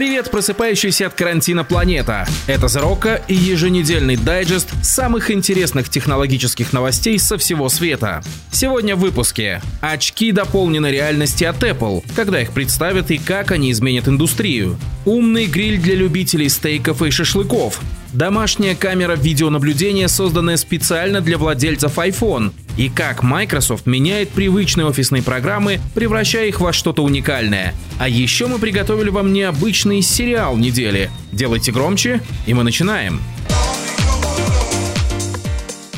Привет, просыпающаяся от карантина планета. Это Зарока и еженедельный дайджест самых интересных технологических новостей со всего света. Сегодня в выпуске. Очки дополненной реальности от Apple. Когда их представят и как они изменят индустрию. Умный гриль для любителей стейков и шашлыков. Домашняя камера видеонаблюдения, созданная специально для владельцев iPhone. И как Microsoft меняет привычные офисные программы, превращая их во что-то уникальное. А еще мы приготовили вам необычный сериал недели. Делайте громче, и мы начинаем.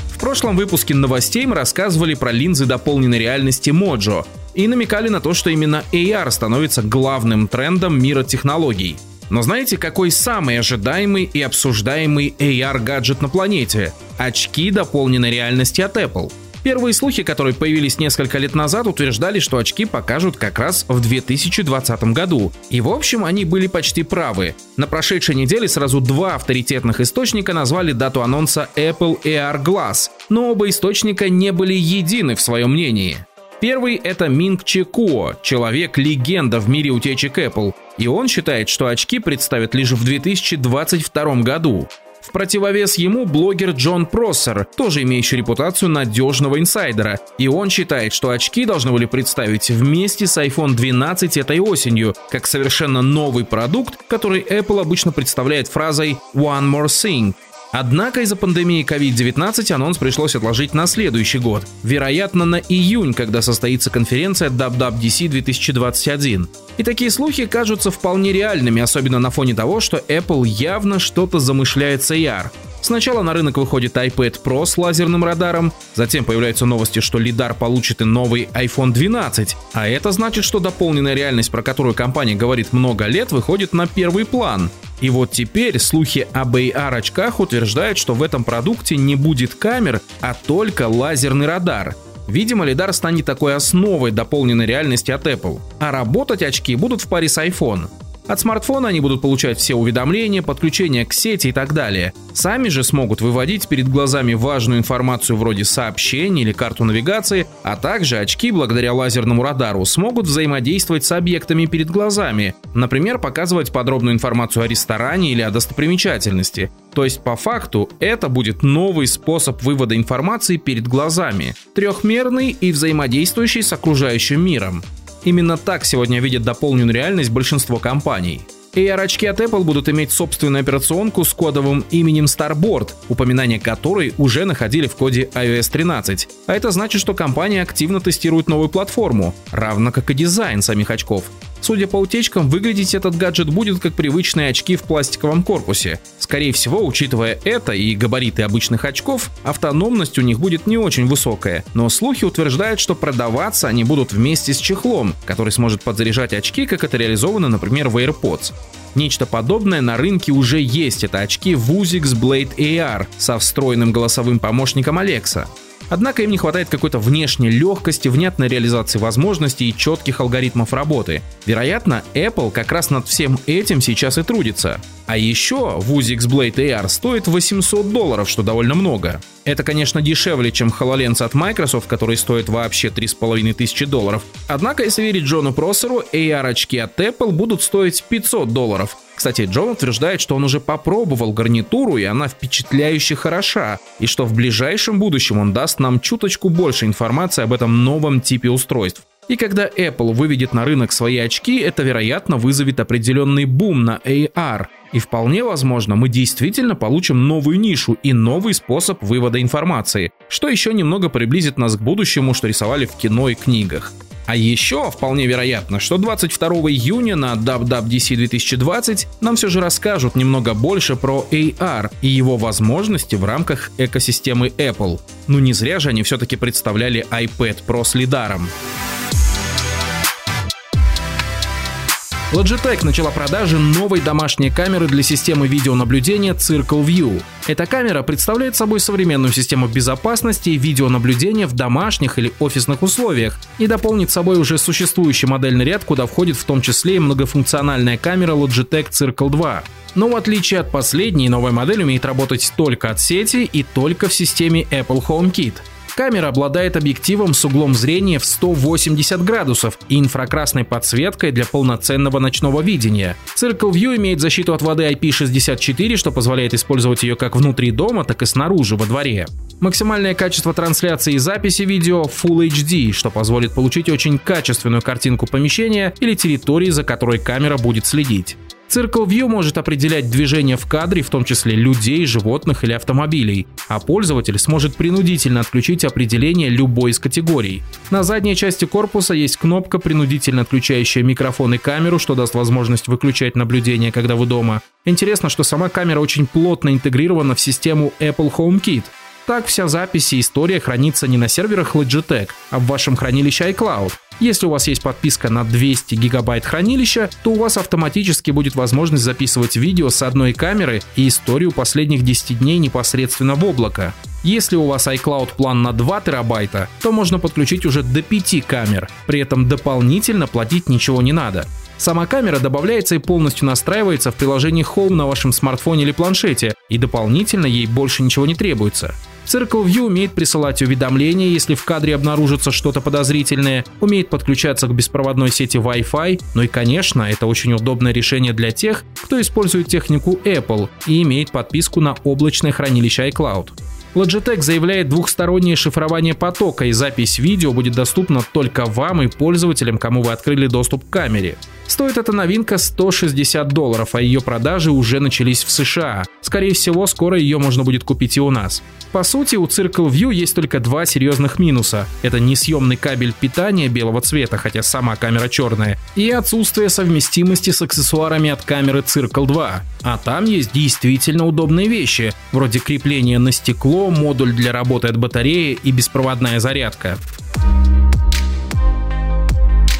В прошлом выпуске новостей мы рассказывали про линзы дополненной реальности Mojo и намекали на то, что именно AR становится главным трендом мира технологий. Но знаете, какой самый ожидаемый и обсуждаемый AR-гаджет на планете? Очки дополненной реальности от Apple. Первые слухи, которые появились несколько лет назад, утверждали, что очки покажут как раз в 2020 году. И в общем, они были почти правы. На прошедшей неделе сразу два авторитетных источника назвали дату анонса Apple AR Glass, но оба источника не были едины в своем мнении. Первый — это Минг Чекуо, человек-легенда в мире утечек Apple, и он считает, что очки представят лишь в 2022 году. В противовес ему блогер Джон Проссер, тоже имеющий репутацию надежного инсайдера. И он считает, что очки должны были представить вместе с iPhone 12 этой осенью, как совершенно новый продукт, который Apple обычно представляет фразой «One more thing», Однако из-за пандемии COVID-19 анонс пришлось отложить на следующий год, вероятно на июнь, когда состоится конференция WWDC 2021. И такие слухи кажутся вполне реальными, особенно на фоне того, что Apple явно что-то замышляет с AR. Сначала на рынок выходит iPad Pro с лазерным радаром, затем появляются новости, что лидар получит и новый iPhone 12, а это значит, что дополненная реальность, про которую компания говорит много лет, выходит на первый план. И вот теперь слухи об AR-очках утверждают, что в этом продукте не будет камер, а только лазерный радар. Видимо, лидар станет такой основой дополненной реальности от Apple. А работать очки будут в паре с iPhone. От смартфона они будут получать все уведомления, подключения к сети и так далее. Сами же смогут выводить перед глазами важную информацию вроде сообщений или карту навигации, а также очки благодаря лазерному радару смогут взаимодействовать с объектами перед глазами, например, показывать подробную информацию о ресторане или о достопримечательности. То есть по факту это будет новый способ вывода информации перед глазами, трехмерный и взаимодействующий с окружающим миром. Именно так сегодня видят дополненную реальность большинство компаний. AR-очки от Apple будут иметь собственную операционку с кодовым именем Starboard, упоминания которой уже находили в коде iOS 13. А это значит, что компания активно тестирует новую платформу, равно как и дизайн самих очков. Судя по утечкам, выглядеть этот гаджет будет как привычные очки в пластиковом корпусе. Скорее всего, учитывая это и габариты обычных очков, автономность у них будет не очень высокая, но слухи утверждают, что продаваться они будут вместе с чехлом, который сможет подзаряжать очки, как это реализовано, например, в AirPods. Нечто подобное на рынке уже есть. Это очки Vuzix Blade AR со встроенным голосовым помощником Alexa. Однако им не хватает какой-то внешней легкости, внятной реализации возможностей и четких алгоритмов работы. Вероятно, Apple как раз над всем этим сейчас и трудится. А еще Vuzix Blade AR стоит 800 долларов, что довольно много. Это, конечно, дешевле, чем HoloLens от Microsoft, который стоит вообще 3500 долларов. Однако, если верить Джону Просеру, AR-очки от Apple будут стоить 500 долларов. Кстати, Джон утверждает, что он уже попробовал гарнитуру, и она впечатляюще хороша, и что в ближайшем будущем он даст нам чуточку больше информации об этом новом типе устройств. И когда Apple выведет на рынок свои очки, это, вероятно, вызовет определенный бум на AR. И вполне возможно, мы действительно получим новую нишу и новый способ вывода информации, что еще немного приблизит нас к будущему, что рисовали в кино и книгах. А еще вполне вероятно, что 22 июня на WWDC 2020 нам все же расскажут немного больше про AR и его возможности в рамках экосистемы Apple. Ну не зря же они все-таки представляли iPad Pro с лидаром. Logitech начала продажи новой домашней камеры для системы видеонаблюдения Circle View. Эта камера представляет собой современную систему безопасности и видеонаблюдения в домашних или офисных условиях и дополнит собой уже существующий модельный ряд, куда входит в том числе и многофункциональная камера Logitech Circle 2. Но в отличие от последней, новая модель умеет работать только от сети и только в системе Apple HomeKit. Камера обладает объективом с углом зрения в 180 градусов и инфракрасной подсветкой для полноценного ночного видения. Circle View имеет защиту от воды IP64, что позволяет использовать ее как внутри дома, так и снаружи, во дворе. Максимальное качество трансляции и записи видео Full HD, что позволит получить очень качественную картинку помещения или территории, за которой камера будет следить. Circle View может определять движение в кадре, в том числе людей, животных или автомобилей, а пользователь сможет принудительно отключить определение любой из категорий. На задней части корпуса есть кнопка, принудительно отключающая микрофон и камеру, что даст возможность выключать наблюдение, когда вы дома. Интересно, что сама камера очень плотно интегрирована в систему Apple HomeKit, так вся запись и история хранится не на серверах Logitech, а в вашем хранилище iCloud. Если у вас есть подписка на 200 гигабайт хранилища, то у вас автоматически будет возможность записывать видео с одной камеры и историю последних 10 дней непосредственно в облако. Если у вас iCloud план на 2 терабайта, то можно подключить уже до 5 камер, при этом дополнительно платить ничего не надо. Сама камера добавляется и полностью настраивается в приложении Home на вашем смартфоне или планшете, и дополнительно ей больше ничего не требуется. Circle View умеет присылать уведомления, если в кадре обнаружится что-то подозрительное, умеет подключаться к беспроводной сети Wi-Fi, ну и, конечно, это очень удобное решение для тех, кто использует технику Apple и имеет подписку на облачное хранилище iCloud. Logitech заявляет двухстороннее шифрование потока, и запись видео будет доступна только вам и пользователям, кому вы открыли доступ к камере. Стоит эта новинка 160 долларов, а ее продажи уже начались в США. Скорее всего, скоро ее можно будет купить и у нас. По сути, у Circle View есть только два серьезных минуса. Это несъемный кабель питания белого цвета, хотя сама камера черная, и отсутствие совместимости с аксессуарами от камеры Circle 2. А там есть действительно удобные вещи, вроде крепления на стекло, модуль для работы от батареи и беспроводная зарядка.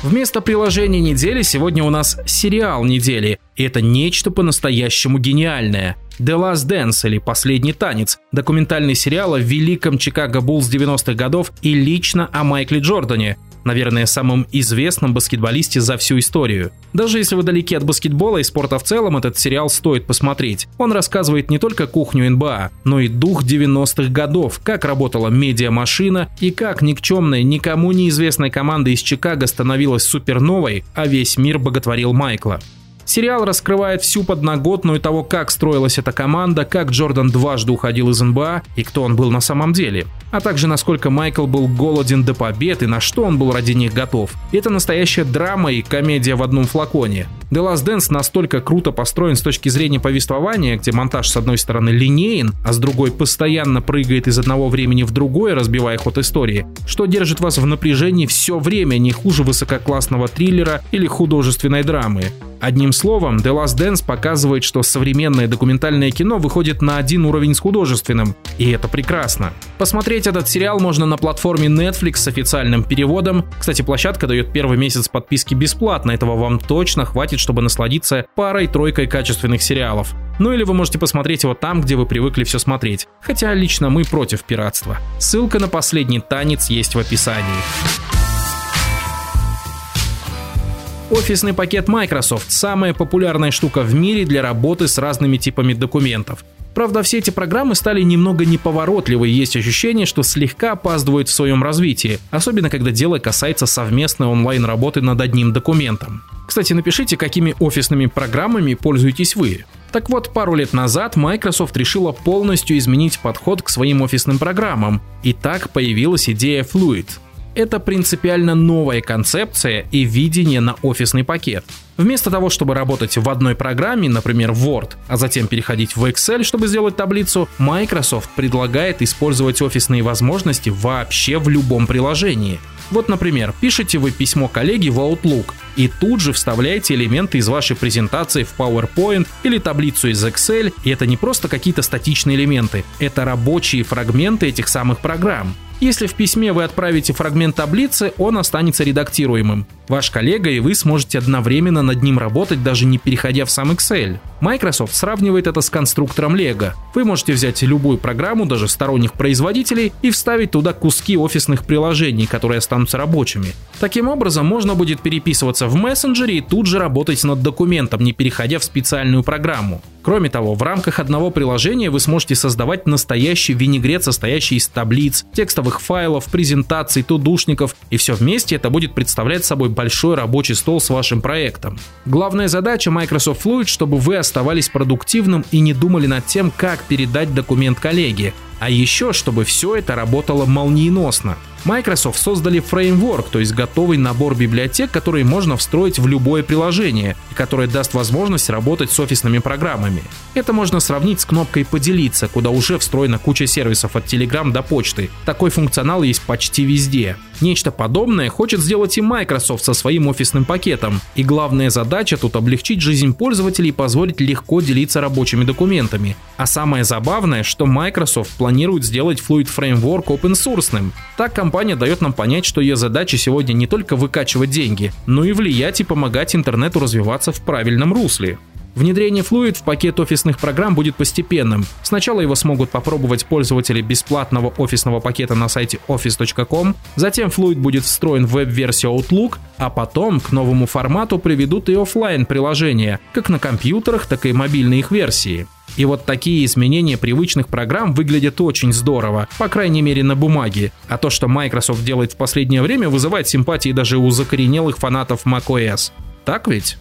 Вместо приложения недели сегодня у нас сериал недели, и это нечто по-настоящему гениальное. The Last Dance или Последний танец, документальный сериал о великом Чикаго Буллс 90-х годов и лично о Майкле Джордане, наверное, самым известным баскетболисте за всю историю. Даже если вы далеки от баскетбола и спорта в целом, этот сериал стоит посмотреть. Он рассказывает не только кухню НБА, но и дух 90-х годов, как работала медиамашина и как никчемная, никому неизвестная команда из Чикаго становилась суперновой, а весь мир боготворил Майкла. Сериал раскрывает всю подноготную того, как строилась эта команда, как Джордан дважды уходил из НБА и кто он был на самом деле, а также насколько Майкл был голоден до побед и на что он был ради них готов. Это настоящая драма и комедия в одном флаконе. The Last Dance настолько круто построен с точки зрения повествования, где монтаж с одной стороны линеен, а с другой постоянно прыгает из одного времени в другое, разбивая ход истории, что держит вас в напряжении все время, не хуже высококлассного триллера или художественной драмы. Одним словом, The Last Dance показывает, что современное документальное кино выходит на один уровень с художественным, и это прекрасно. Посмотреть этот сериал можно на платформе Netflix с официальным переводом. Кстати, площадка дает первый месяц подписки бесплатно, этого вам точно хватит, чтобы насладиться парой-тройкой качественных сериалов. Ну или вы можете посмотреть его там, где вы привыкли все смотреть. Хотя лично мы против пиратства. Ссылка на последний танец есть в описании. Офисный пакет Microsoft – самая популярная штука в мире для работы с разными типами документов. Правда, все эти программы стали немного неповоротливы, есть ощущение, что слегка опаздывают в своем развитии, особенно когда дело касается совместной онлайн-работы над одним документом. Кстати, напишите, какими офисными программами пользуетесь вы. Так вот, пару лет назад Microsoft решила полностью изменить подход к своим офисным программам, и так появилась идея Fluid – это принципиально новая концепция и видение на офисный пакет. Вместо того, чтобы работать в одной программе, например, Word, а затем переходить в Excel, чтобы сделать таблицу, Microsoft предлагает использовать офисные возможности вообще в любом приложении. Вот, например, пишете вы письмо коллеге в Outlook и тут же вставляете элементы из вашей презентации в PowerPoint или таблицу из Excel, и это не просто какие-то статичные элементы, это рабочие фрагменты этих самых программ. Если в письме вы отправите фрагмент таблицы, он останется редактируемым. Ваш коллега и вы сможете одновременно над ним работать, даже не переходя в сам Excel. Microsoft сравнивает это с конструктором Lego. Вы можете взять любую программу, даже сторонних производителей, и вставить туда куски офисных приложений, которые останутся рабочими. Таким образом, можно будет переписываться в мессенджере и тут же работать над документом, не переходя в специальную программу. Кроме того, в рамках одного приложения вы сможете создавать настоящий винегрет, состоящий из таблиц, текстовых файлов, презентаций, тудушников, и все вместе это будет представлять собой большой рабочий стол с вашим проектом. Главная задача Microsoft Fluid, чтобы вы оставались продуктивным и не думали над тем, как передать документ коллеге, а еще, чтобы все это работало молниеносно. Microsoft создали фреймворк, то есть готовый набор библиотек, которые можно встроить в любое приложение, и который даст возможность работать с офисными программами. Это можно сравнить с кнопкой «Поделиться», куда уже встроена куча сервисов от Telegram до почты. Такой функционал есть почти везде. Нечто подобное хочет сделать и Microsoft со своим офисным пакетом. И главная задача тут облегчить жизнь пользователей и позволить легко делиться рабочими документами. А самое забавное, что Microsoft планирует сделать Fluid Framework open source. Так компания дает нам понять, что ее задача сегодня не только выкачивать деньги, но и влиять и помогать интернету развиваться в правильном русле. Внедрение Fluid в пакет офисных программ будет постепенным. Сначала его смогут попробовать пользователи бесплатного офисного пакета на сайте office.com, затем Fluid будет встроен в веб-версию Outlook, а потом к новому формату приведут и офлайн приложения, как на компьютерах, так и мобильные их версии. И вот такие изменения привычных программ выглядят очень здорово, по крайней мере на бумаге. А то, что Microsoft делает в последнее время, вызывает симпатии даже у закоренелых фанатов macOS. Так ведь?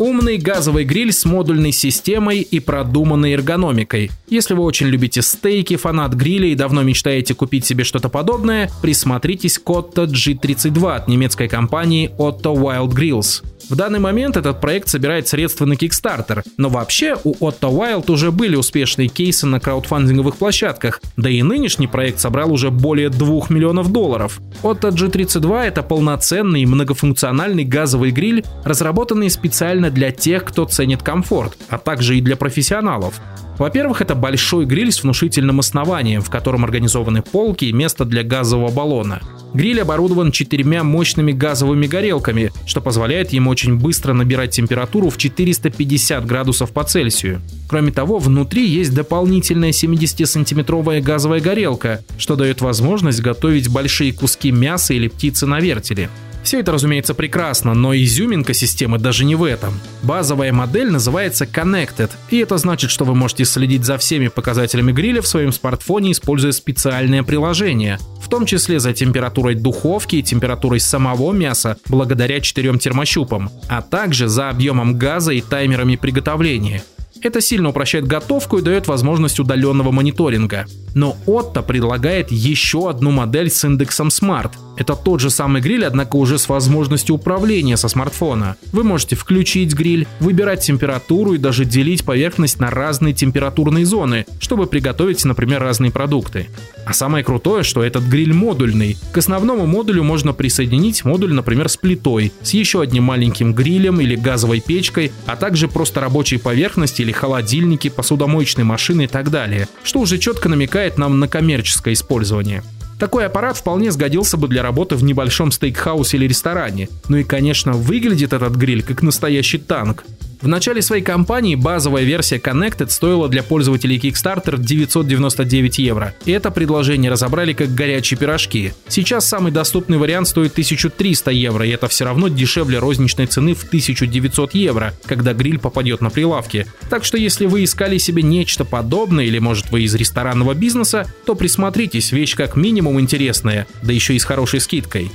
Умный газовый гриль с модульной системой и продуманной эргономикой. Если вы очень любите стейки, фанат гриля и давно мечтаете купить себе что-то подобное, присмотритесь к Otto G32 от немецкой компании Otto Wild Grills. В данный момент этот проект собирает средства на Kickstarter, но вообще у Otto Wild уже были успешные кейсы на краудфандинговых площадках, да и нынешний проект собрал уже более 2 миллионов долларов. Otto G32 это полноценный многофункциональный газовый гриль, разработанный специально для тех, кто ценит комфорт, а также и для профессионалов. Во-первых, это большой гриль с внушительным основанием, в котором организованы полки и место для газового баллона. Гриль оборудован четырьмя мощными газовыми горелками, что позволяет ему очень быстро набирать температуру в 450 градусов по Цельсию. Кроме того, внутри есть дополнительная 70-сантиметровая газовая горелка, что дает возможность готовить большие куски мяса или птицы на вертеле. Все это, разумеется, прекрасно, но изюминка системы даже не в этом. Базовая модель называется Connected, и это значит, что вы можете следить за всеми показателями гриля в своем смартфоне, используя специальное приложение, в том числе за температурой духовки и температурой самого мяса благодаря четырем термощупам, а также за объемом газа и таймерами приготовления. Это сильно упрощает готовку и дает возможность удаленного мониторинга. Но Otto предлагает еще одну модель с индексом Smart. Это тот же самый гриль, однако уже с возможностью управления со смартфона. Вы можете включить гриль, выбирать температуру и даже делить поверхность на разные температурные зоны, чтобы приготовить, например, разные продукты. А самое крутое, что этот гриль модульный. К основному модулю можно присоединить модуль, например, с плитой, с еще одним маленьким грилем или газовой печкой, а также просто рабочие поверхности или холодильники, посудомоечные машины и так далее, что уже четко намекает нам на коммерческое использование. Такой аппарат вполне сгодился бы для работы в небольшом стейкхаусе или ресторане. Ну и, конечно, выглядит этот гриль как настоящий танк. В начале своей кампании базовая версия Connected стоила для пользователей Kickstarter 999 евро. И это предложение разобрали как горячие пирожки. Сейчас самый доступный вариант стоит 1300 евро, и это все равно дешевле розничной цены в 1900 евро, когда гриль попадет на прилавки. Так что если вы искали себе нечто подобное, или может вы из ресторанного бизнеса, то присмотритесь, вещь как минимум интересная, да еще и с хорошей скидкой.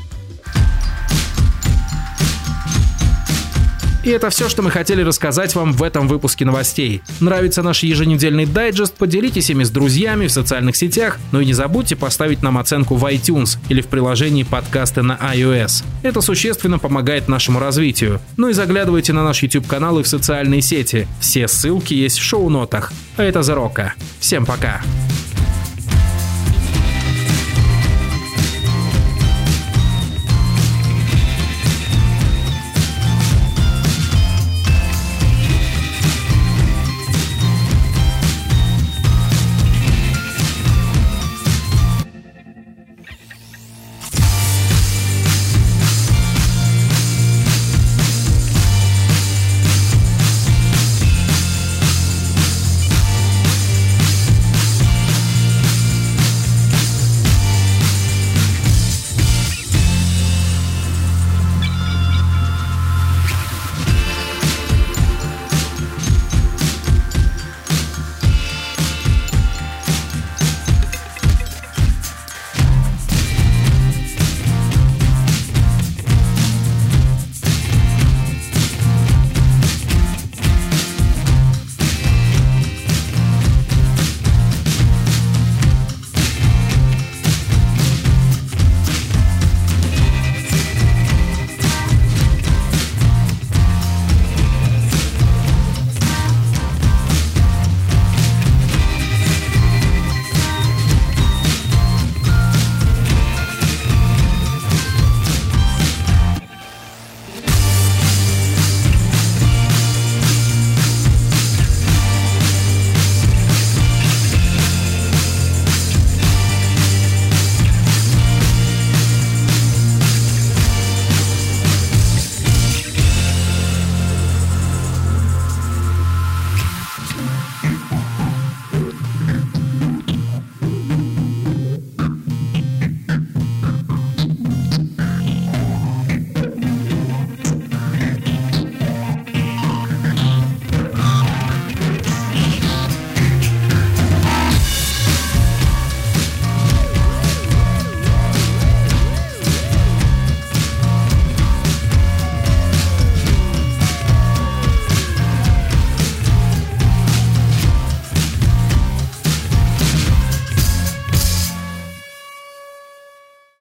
И это все, что мы хотели рассказать вам в этом выпуске новостей. Нравится наш еженедельный дайджест? Поделитесь ими с друзьями в социальных сетях, ну и не забудьте поставить нам оценку в iTunes или в приложении подкасты на iOS. Это существенно помогает нашему развитию. Ну и заглядывайте на наш YouTube-канал и в социальные сети. Все ссылки есть в шоу-нотах. А это Зарока. Всем пока!